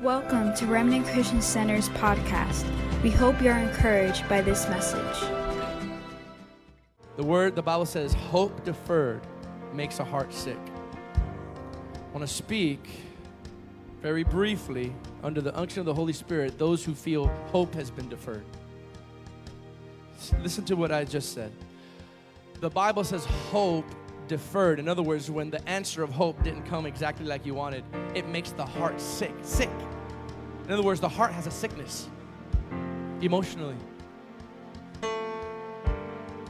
Welcome to Remnant Christian Center's podcast. We hope you're encouraged by this message. The word, the Bible says, hope deferred makes a heart sick. I want to speak very briefly under the unction of the Holy Spirit, those who feel hope has been deferred. Listen to what I just said. The Bible says hope deferred. In other words, when the answer of hope didn't come exactly like you wanted, it makes the heart sick. Sick. In other words, the heart has a sickness emotionally.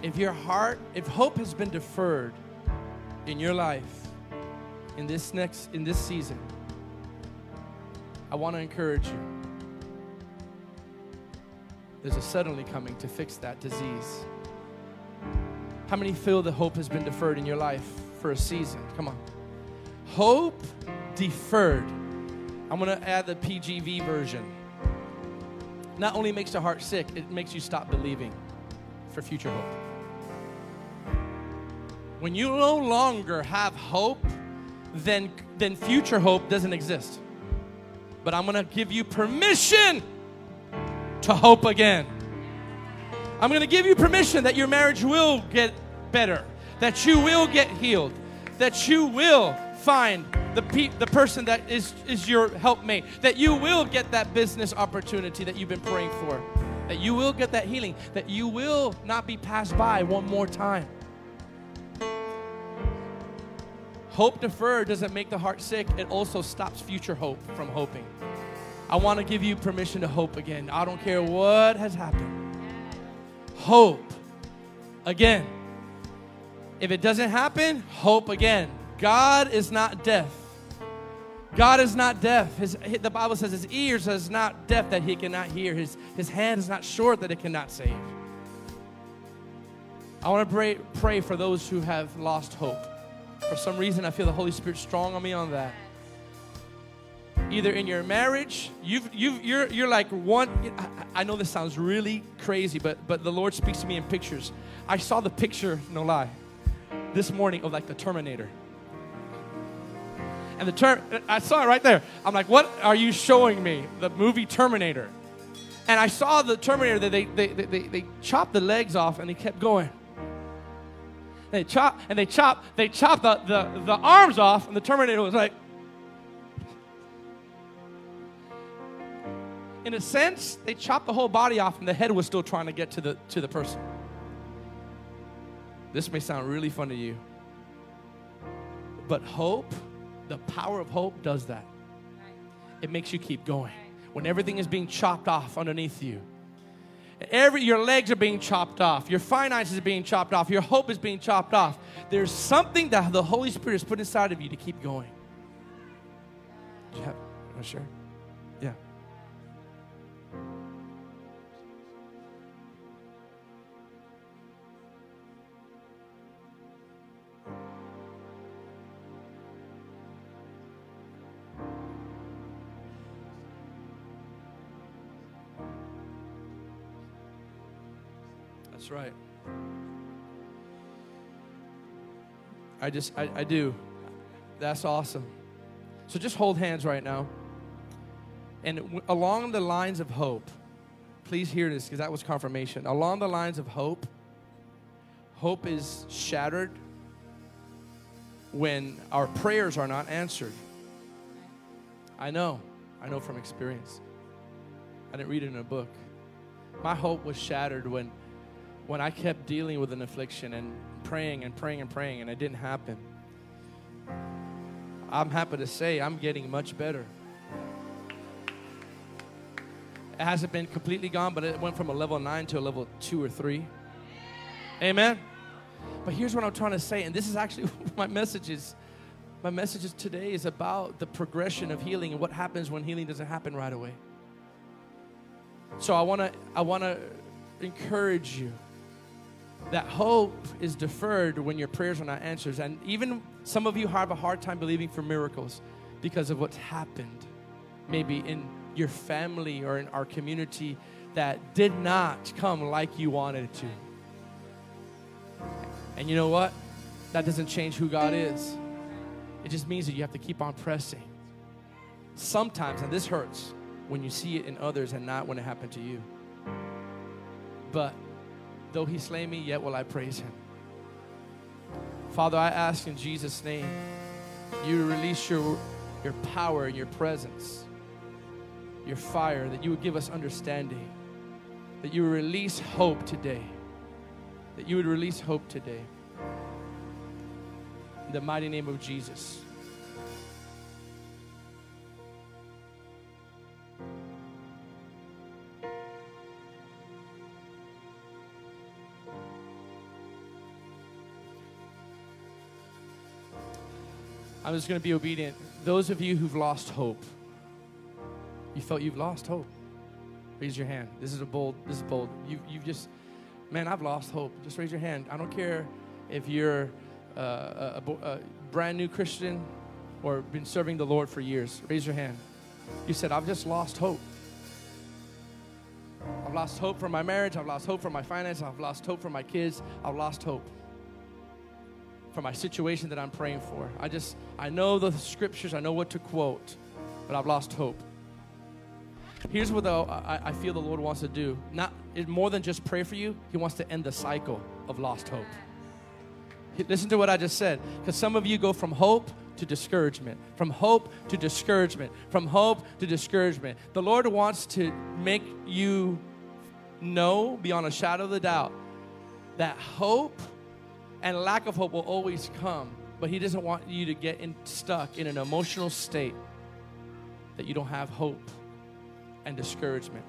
If your heart, if hope has been deferred in your life in this next in this season, I want to encourage you. There's a suddenly coming to fix that disease. How many feel that hope has been deferred in your life for a season? Come on. Hope deferred. I'm going to add the PGV version. Not only makes the heart sick, it makes you stop believing for future hope. When you no longer have hope, then, then future hope doesn't exist. But I'm going to give you permission to hope again. I'm going to give you permission that your marriage will get better, that you will get healed, that you will find the, pe- the person that is, is your helpmate, that you will get that business opportunity that you've been praying for, that you will get that healing, that you will not be passed by one more time. Hope deferred doesn't make the heart sick, it also stops future hope from hoping. I want to give you permission to hope again. I don't care what has happened. Hope again. If it doesn't happen, hope again. God is not deaf. God is not deaf. His, the Bible says his ears is not deaf that he cannot hear. His, his hand is not short that it cannot save. I want to pray, pray for those who have lost hope. For some reason, I feel the Holy Spirit strong on me on that. Either in your marriage, you've, you've, you're, you're like one. I, I know this sounds really crazy, but, but the Lord speaks to me in pictures. I saw the picture, no lie, this morning of like the Terminator. And the term, I saw it right there. I'm like, what are you showing me? The movie Terminator. And I saw the Terminator that they, they, they, they, they chopped the legs off and they kept going. They chop and they chop, they chop the, the, the arms off, and the Terminator was like, in a sense, they chopped the whole body off, and the head was still trying to get to the to the person. This may sound really fun to you, but hope, the power of hope, does that. It makes you keep going when everything is being chopped off underneath you. Every, your legs are being chopped off. Your finances are being chopped off. Your hope is being chopped off. There's something that the Holy Spirit has put inside of you to keep going. Am sure? That's right. I just, I, I do. That's awesome. So just hold hands right now. And w- along the lines of hope, please hear this because that was confirmation. Along the lines of hope, hope is shattered when our prayers are not answered. I know. I know from experience. I didn't read it in a book. My hope was shattered when when I kept dealing with an affliction and praying and praying and praying and it didn't happen. I'm happy to say I'm getting much better. It hasn't been completely gone, but it went from a level nine to a level two or three. Amen. But here's what I'm trying to say, and this is actually my message is my message is today is about the progression of healing and what happens when healing doesn't happen right away. So I wanna I wanna encourage you that hope is deferred when your prayers are not answered. And even some of you have a hard time believing for miracles because of what's happened, maybe mm. in your family or in our community that did not come like you wanted it to. And you know what? That doesn't change who God is. It just means that you have to keep on pressing. sometimes, and this hurts, when you see it in others and not when it happened to you. But though he slay me, yet will I praise him. Father, I ask in Jesus' name, you release your, your power and your presence, your fire, that you would give us understanding, that you would release hope today, that you would release hope today. In the mighty name of Jesus. I'm just going to be obedient. Those of you who've lost hope, you felt you've lost hope. Raise your hand. This is a bold. This is bold. You you've just, man, I've lost hope. Just raise your hand. I don't care if you're uh, a, a, brand new Christian or been serving the Lord for years. Raise your hand. You said, I've just lost hope. I've lost hope for my marriage. I've lost hope for my finances. I've lost hope for my kids. I've lost hope for my situation that I'm praying for. I just, I know the scriptures, I know what to quote, but I've lost hope. Here's what though I, I feel the Lord wants to do. Not more than just pray for you, He wants to end the cycle of lost hope. Listen to what I just said, because some of you go from hope to discouragement, from hope to discouragement, from hope to discouragement. The Lord wants to make you know beyond a shadow of a doubt that hope and lack of hope will always come, but He doesn't want you to get in, stuck in an emotional state that you don't have hope and discouragement.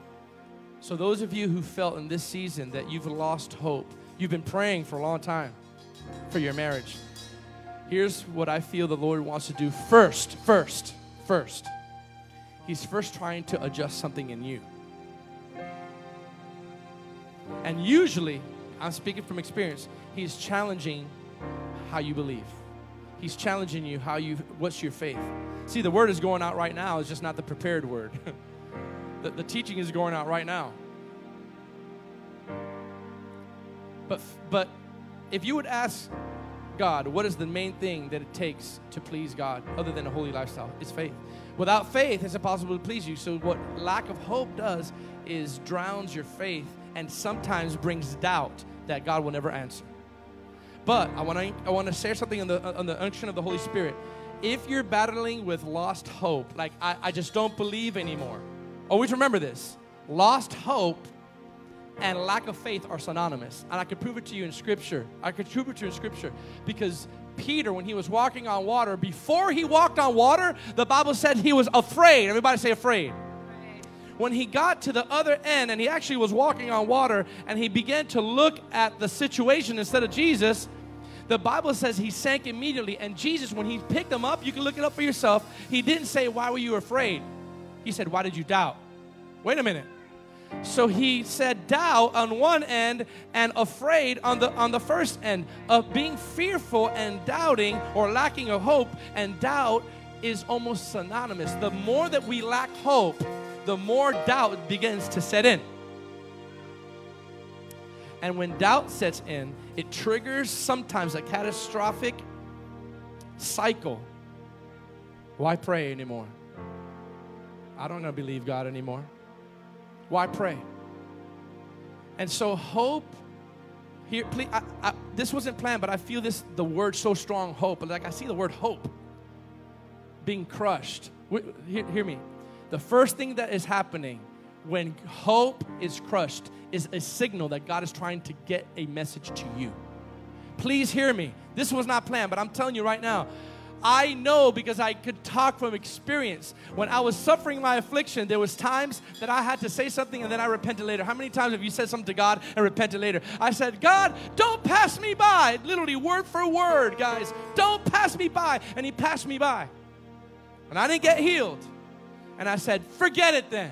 So, those of you who felt in this season that you've lost hope, you've been praying for a long time for your marriage. Here's what I feel the Lord wants to do first, first, first. He's first trying to adjust something in you. And usually, I'm speaking from experience, He's challenging how you believe. He's challenging you how you what's your faith. See, the word is going out right now, it's just not the prepared word. the, the teaching is going out right now. But but if you would ask God, what is the main thing that it takes to please God other than a holy lifestyle? It's faith. Without faith, it's impossible to please you. So, what lack of hope does is drowns your faith and sometimes brings doubt that God will never answer. But I want to I want to share something on the on the unction of the Holy Spirit. If you're battling with lost hope, like I, I just don't believe anymore. Always remember this: lost hope and lack of faith are synonymous. And I could prove it to you in Scripture. I could prove it to you in Scripture because Peter, when he was walking on water, before he walked on water, the Bible said he was afraid. Everybody say afraid when he got to the other end and he actually was walking on water and he began to look at the situation instead of Jesus, the Bible says he sank immediately. And Jesus, when he picked him up, you can look it up for yourself, he didn't say, Why were you afraid? He said, Why did you doubt? Wait a minute. So he said doubt on one end and afraid on the on the first end of being fearful and doubting or lacking of hope and doubt is almost synonymous. The more that we lack hope, the more doubt begins to set in. And when doubt sets in, it triggers sometimes a catastrophic cycle. Why pray anymore? I don't believe God anymore. Why pray? And so hope here, please. I, I, this wasn't planned, but I feel this the word so strong. Hope, like I see the word hope being crushed. Hear, hear me. The first thing that is happening when hope is crushed is a signal that God is trying to get a message to you. Please hear me. This was not planned, but I'm telling you right now. I know because I could talk from experience. When I was suffering my affliction, there was times that I had to say something and then I repented later. How many times have you said something to God and repented later? I said, "God, don't pass me by." Literally word for word, guys. Don't pass me by. And he passed me by. And I didn't get healed. And I said, forget it then.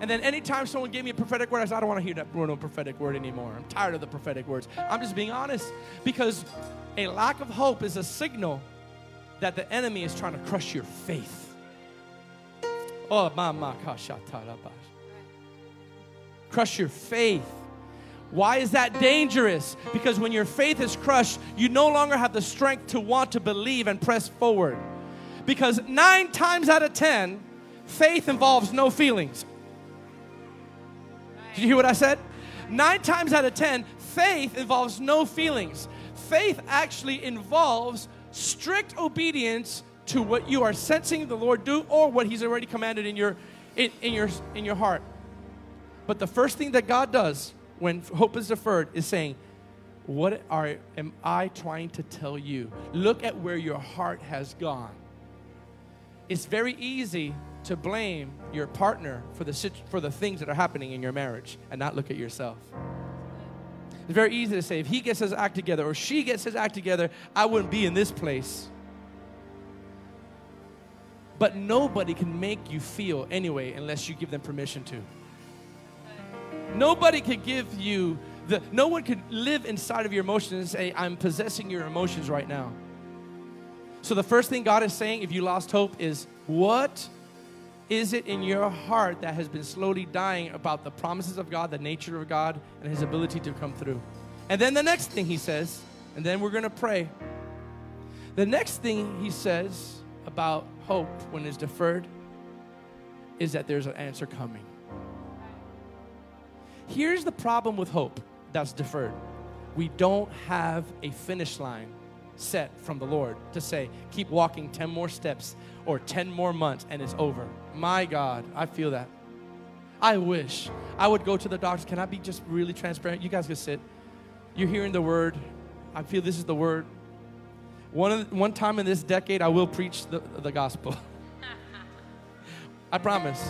And then anytime someone gave me a prophetic word, I said, I don't want to hear that word, no prophetic word anymore. I'm tired of the prophetic words. I'm just being honest because a lack of hope is a signal that the enemy is trying to crush your faith. Oh, Kasha Ta'abash. Crush your faith. Why is that dangerous? Because when your faith is crushed, you no longer have the strength to want to believe and press forward Because nine times out of ten, faith involves no feelings. Did you hear what I said? Nine times out of ten, faith involves no feelings. Faith actually involves strict obedience to what you are sensing the Lord do or what He's already commanded in your in, in your in your heart. But the first thing that God does when hope is deferred is saying, What are am I trying to tell you? Look at where your heart has gone. It's very easy to blame your partner for the, for the things that are happening in your marriage and not look at yourself. It's very easy to say, if he gets his act together or she gets his act together, I wouldn't be in this place. But nobody can make you feel anyway unless you give them permission to. Nobody could give you the, no one could live inside of your emotions and say, I'm possessing your emotions right now. So the first thing God is saying, if you lost hope, is what is it in your heart that has been slowly dying about the promises of God, the nature of God, and His ability to come through? And then the next thing He says, and then we're going to pray. The next thing He says about hope when it's deferred is that there's an answer coming. Here's the problem with hope that's deferred we don't have a finish line set from the Lord to say, keep walking 10 more steps or 10 more months and it's over. My God, I feel that. I wish I would go to the doctors. Can I be just really transparent? You guys can sit. You're hearing the word. I feel this is the word. One, one time in this decade, I will preach the, the gospel. I promise.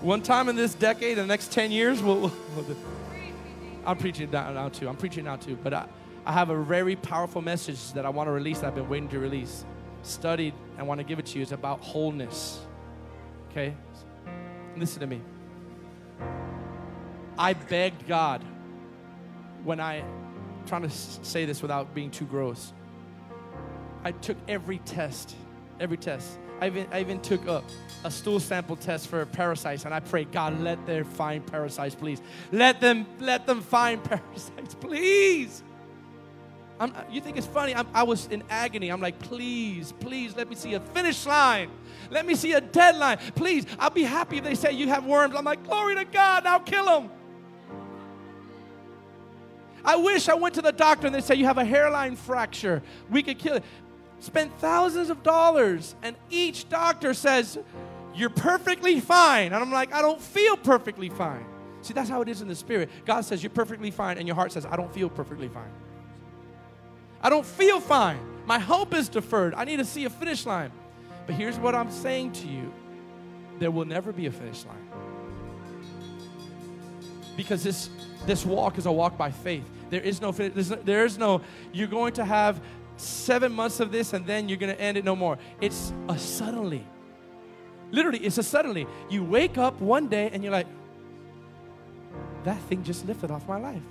One time in this decade, the next 10 years, we'll, we'll, we'll I'm preaching now, now too. I'm preaching now too. But I, I have a very powerful message that I want to release I've been waiting to release. Studied, I want to give it to you. It's about wholeness. Okay? Listen to me. I begged God when I, trying to say this without being too gross. I took every test, every test. I even, I even took a, a stool sample test for parasites, and I prayed, God, let them find parasites, please. Let them, let them find parasites, please. I'm, uh, you think it's funny? I'm, i was in agony. I'm like, please, please, let me see a finish line. Let me see a deadline. Please, I'll be happy if they say you have worms. I'm like, glory to God, now kill them. I wish I went to the doctor and they say you have a hairline fracture. We could kill it. Spend thousands of dollars, and each doctor says, You're perfectly fine. And I'm like, I don't feel perfectly fine. See, that's how it is in the spirit. God says, You're perfectly fine, and your heart says, I don't feel perfectly fine. I don't feel fine. My hope is deferred. I need to see a finish line. But here's what I'm saying to you there will never be a finish line. Because this, this walk is a walk by faith. There is no, finish. there is no, you're going to have seven months of this and then you're going to end it no more. It's a suddenly. Literally, it's a suddenly. You wake up one day and you're like, that thing just lifted off my life.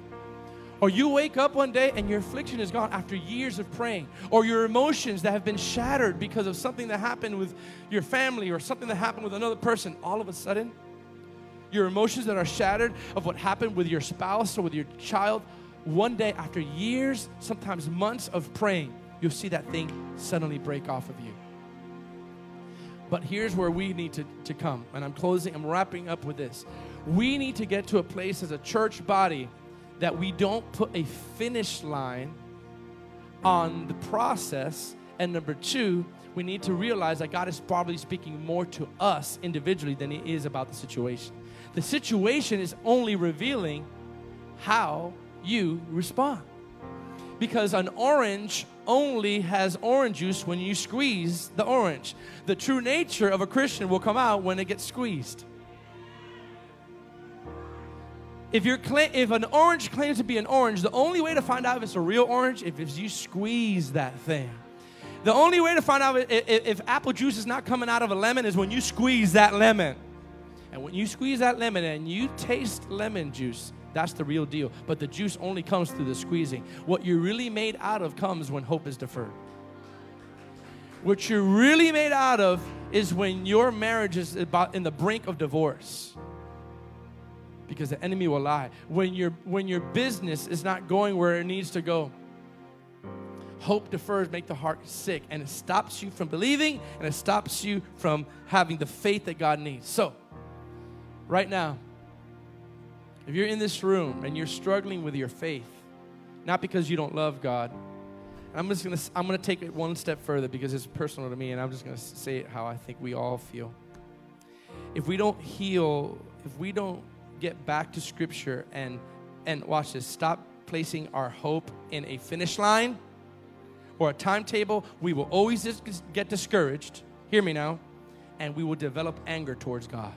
Or you wake up one day and your affliction is gone after years of praying. Or your emotions that have been shattered because of something that happened with your family or something that happened with another person, all of a sudden, your emotions that are shattered of what happened with your spouse or with your child, one day after years, sometimes months of praying, you'll see that thing suddenly break off of you. But here's where we need to, to come. And I'm closing, I'm wrapping up with this. We need to get to a place as a church body that we don't put a finish line on the process. And number two, we need to realize that God is probably speaking more to us individually than He is about the situation. The situation is only revealing how you respond. Because an orange only has orange juice when you squeeze the orange. The true nature of a Christian will come out when it gets squeezed. If, you're if an orange claims to be an orange, the only way to find out if it's a real orange is if you squeeze that thing. The only way to find out if, if, if apple juice is not coming out of a lemon is when you squeeze that lemon. And when you squeeze that lemon and you taste lemon juice, that's the real deal. But the juice only comes through the squeezing. What you're really made out of comes when hope is deferred. What you're really made out of is when your marriage is about in the brink of divorce because the enemy will lie. When your when your business is not going where it needs to go, Hope defers make the heart sick and it stops you from believing and it stops you from having the faith that God needs. So, right now, if you're in this room and you're struggling with your faith, not because you don't love God, I'm just gonna I'm gonna take it one step further because it's personal to me, and I'm just gonna say it how I think we all feel. If we don't heal, if we don't get back to Scripture and and watch this, stop placing our hope in a finish line or a timetable, we will always get discouraged. Hear me now, and we will develop anger towards God.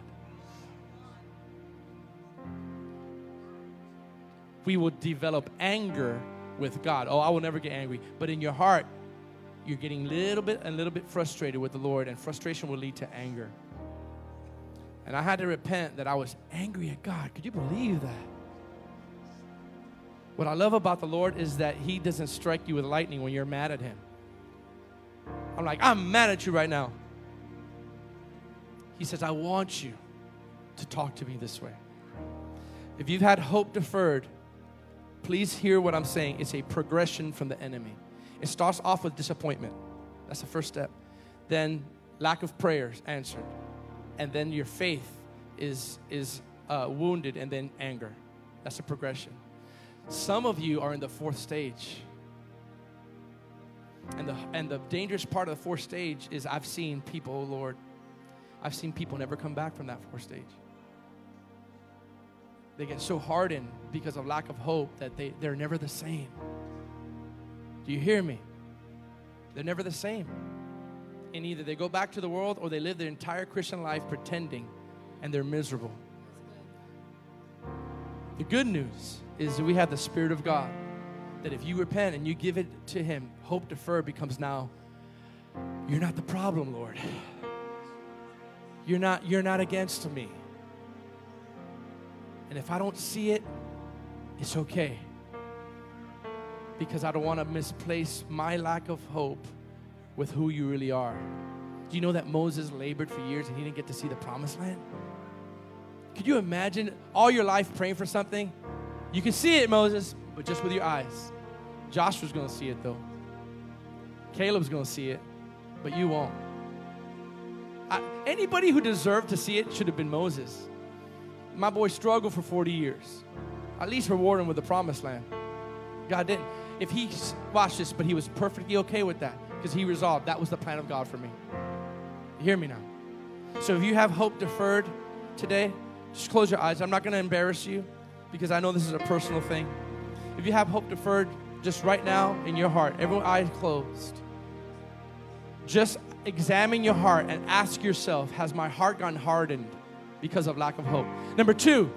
We will develop anger with God. Oh, I will never get angry. But in your heart, you're getting a little bit a little bit frustrated with the Lord, and frustration will lead to anger. And I had to repent that I was angry at God. Could you believe that? What I love about the Lord is that He doesn't strike you with lightning when you're mad at Him. I'm like, I'm mad at you right now. He says, I want you to talk to me this way. If you've had hope deferred, Please hear what I'm saying. It's a progression from the enemy. It starts off with disappointment. That's the first step. Then lack of prayers answered. And then your faith is, is uh, wounded, and then anger. That's a progression. Some of you are in the fourth stage. And the, and the dangerous part of the fourth stage is I've seen people, oh Lord, I've seen people never come back from that fourth stage they get so hardened because of lack of hope that they, they're never the same. Do you hear me? They're never the same. And either they go back to the world or they live their entire Christian life pretending and they're miserable. The good news is that we have the Spirit of God. That if you repent and you give it to Him, hope deferred becomes now, you're not the problem, Lord. You're not, you're not against me. And if I don't see it, it's okay. Because I don't want to misplace my lack of hope with who you really are. Do you know that Moses labored for years and he didn't get to see the promised land? Could you imagine all your life praying for something? You can see it, Moses, but just with your eyes. Joshua's to see it though. Caleb's to see it, but you won't. I, anybody who deserved to see it should have been Moses my boy struggled for 40 years. At least reward him with the promised land. God didn't. If he, watch this, but he was perfectly okay with that because he resolved that was the plan of God for me. You hear me now? So if you have hope deferred today, just close your eyes. I'm not going to embarrass you because I know this is a personal thing. If you have hope deferred just right now in your heart, everyone eyes closed, just examine your heart and ask yourself Has my heart gone hardened? because of lack of hope. Number two,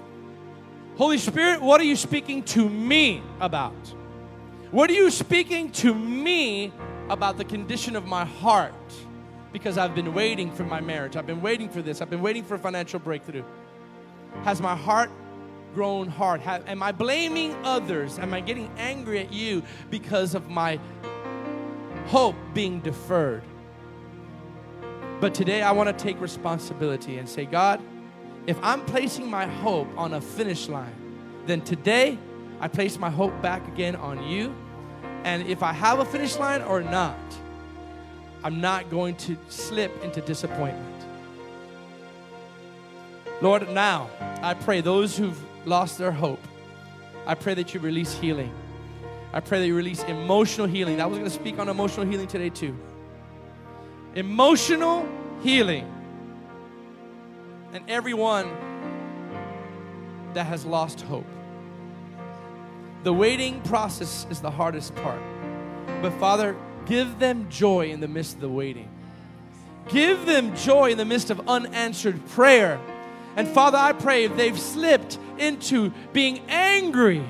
Holy Spirit, what are you speaking to me about? What are you speaking to me about the condition of my heart? Because I've been waiting for my marriage. I've been waiting for this. I've been waiting for a financial breakthrough. Has my heart grown hard? Have, am I blaming others? Am I getting angry at you because of my hope being deferred? But today I want to take responsibility and say, God, if I'm placing my hope on a finish line, then today I place my hope back again on you. And if I have a finish line or not, I'm not going to slip into disappointment. Lord, now I pray those who've lost their hope, I pray that you release healing. I pray that you release emotional healing. I was going to speak on emotional healing today too. Emotional healing and everyone that has lost hope. The waiting process is the hardest part. But Father, give them joy in the midst of the waiting. Give them joy in the midst of unanswered prayer. And Father, I pray if they've slipped into being angry,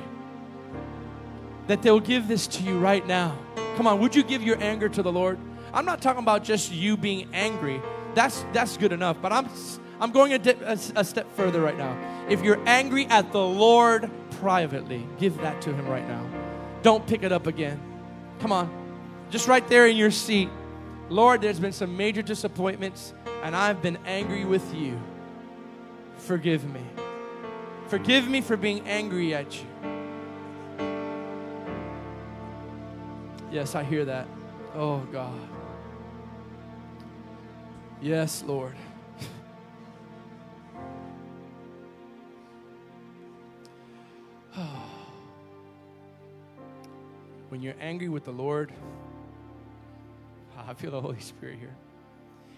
that they'll give this to you right now. Come on, would you give your anger to the Lord? I'm not talking about just you being angry. That's that's good enough, but I'm I'm going a, a, a step further right now. If you're angry at the Lord privately, give that to Him right now. Don't pick it up again. Come on. Just right there in your seat. Lord, there's been some major disappointments, and I've been angry with you. Forgive me. Forgive me for being angry at you. Yes, I hear that. Oh, God. Yes, Lord. When you're angry with the Lord, I feel the Holy Spirit here.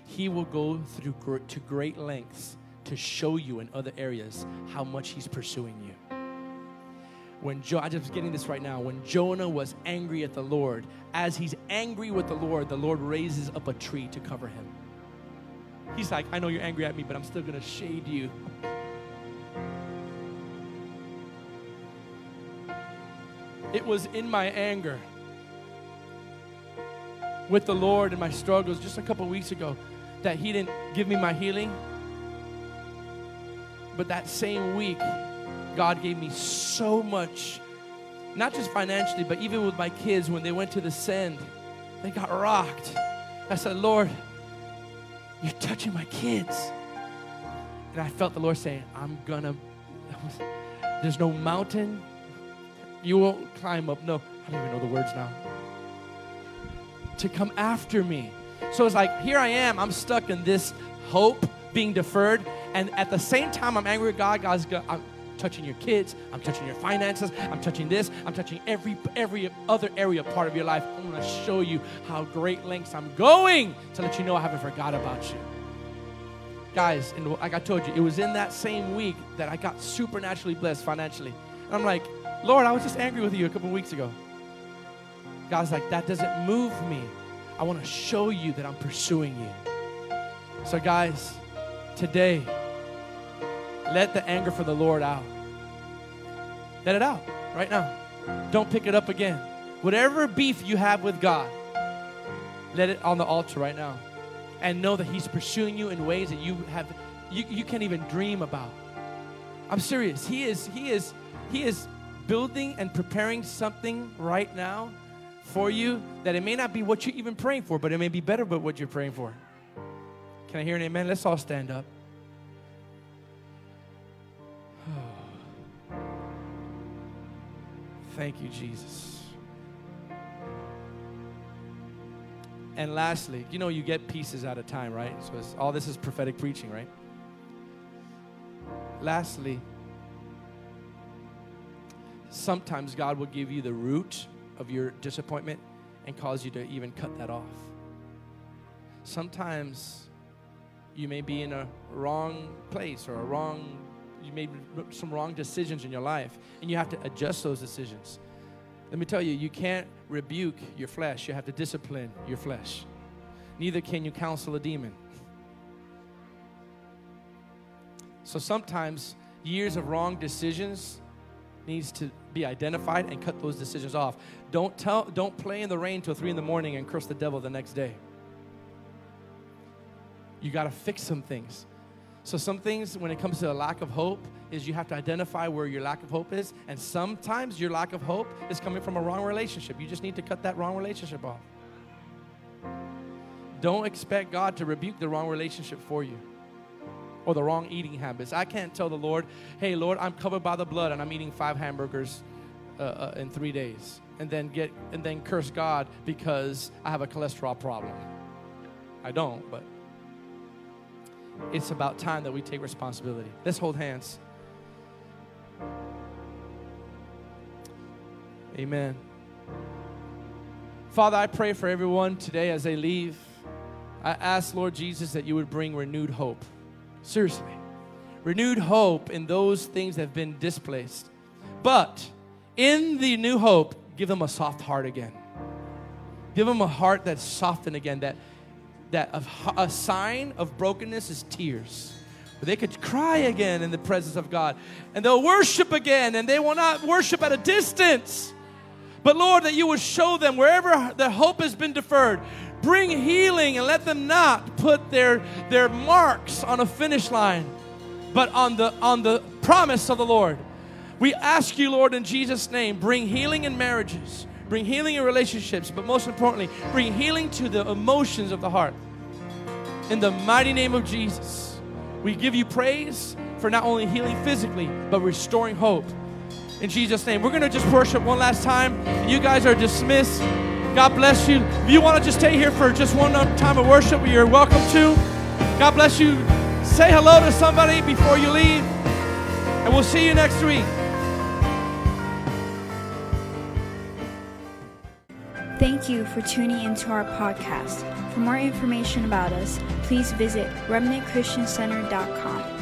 He will go through gr- to great lengths to show you in other areas how much He's pursuing you. When jo- I'm just getting this right now. When Jonah was angry at the Lord, as he's angry with the Lord, the Lord raises up a tree to cover him. He's like, I know you're angry at me, but I'm still going to shade you. It was in my anger with the Lord and my struggles just a couple weeks ago that He didn't give me my healing. But that same week, God gave me so much, not just financially, but even with my kids when they went to the send, they got rocked. I said, Lord, you're touching my kids. And I felt the Lord saying, I'm gonna, there's no mountain you won't climb up. No, I don't even know the words now. To come after me. So it's like, here I am, I'm stuck in this hope being deferred. And at the same time, I'm angry with God. God's go, I'm touching your kids. I'm touching your finances. I'm touching this. I'm touching every every other area part of your life. I'm going to show you how great lengths I'm going to let you know I haven't forgot about you. Guys, and like I told you, it was in that same week that I got supernaturally blessed financially. And I'm like, Lord, I was just angry with you a couple weeks ago. God's like, that doesn't move me. I want to show you that I'm pursuing you. So, guys, today, let the anger for the Lord out. Let it out right now. Don't pick it up again. Whatever beef you have with God, let it on the altar right now. And know that He's pursuing you in ways that you have you, you can't even dream about. I'm serious. He is, He is, He is building and preparing something right now for you that it may not be what you're even praying for, but it may be better but what you're praying for. Can I hear an amen? Let's all stand up. Thank you, Jesus. And lastly, you know, you get pieces at a time, right? So all this is prophetic preaching, right? Lastly, sometimes God will give you the root of your disappointment and cause you to even cut that off. Sometimes you may be in a wrong place or a wrong you made some wrong decisions in your life and you have to adjust those decisions. Let me tell you, you can't rebuke your flesh. You have to discipline your flesh. Neither can you counsel a demon. So sometimes years of wrong decisions needs to be identified and cut those decisions off. Don't tell don't play in the rain till 3 in the morning and curse the devil the next day. You got to fix some things. So, some things when it comes to a lack of hope is you have to identify where your lack of hope is. And sometimes your lack of hope is coming from a wrong relationship. You just need to cut that wrong relationship off. Don't expect God to rebuke the wrong relationship for you or the wrong eating habits. I can't tell the Lord, hey, Lord, I'm covered by the blood and I'm eating five hamburgers uh, uh, in three days. And then get and then curse God because I have a cholesterol problem. I don't, but it's about time that we take responsibility. Let's hold hands. Amen. Father, I pray for everyone today as they leave. I ask, Lord Jesus, that you would bring renewed hope. Seriously. Renewed hope in those things that have been displaced. But in the new hope, give them a soft heart again. Give them a heart that's softened again, that that a, a sign of brokenness is tears. They could cry again in the presence of God and they'll worship again and they will not worship at a distance. But Lord, that you would show them wherever their hope has been deferred, bring healing and let them not put their, their marks on a finish line, but on the, on the promise of the Lord. We ask you, Lord, in Jesus' name, bring healing in marriages, bring healing in relationships, but most importantly, bring healing to the emotions of the heart. In the mighty name of Jesus, we give you praise for not only healing physically, but restoring hope. In Jesus' name, we're going to just worship one last time. You guys are dismissed. God bless you. If you want to just stay here for just one time of worship, you're welcome to. God bless you. Say hello to somebody before you leave, and we'll see you next week. Thank you for tuning into our podcast. For more information about us, please visit remnantchristiancenter.com.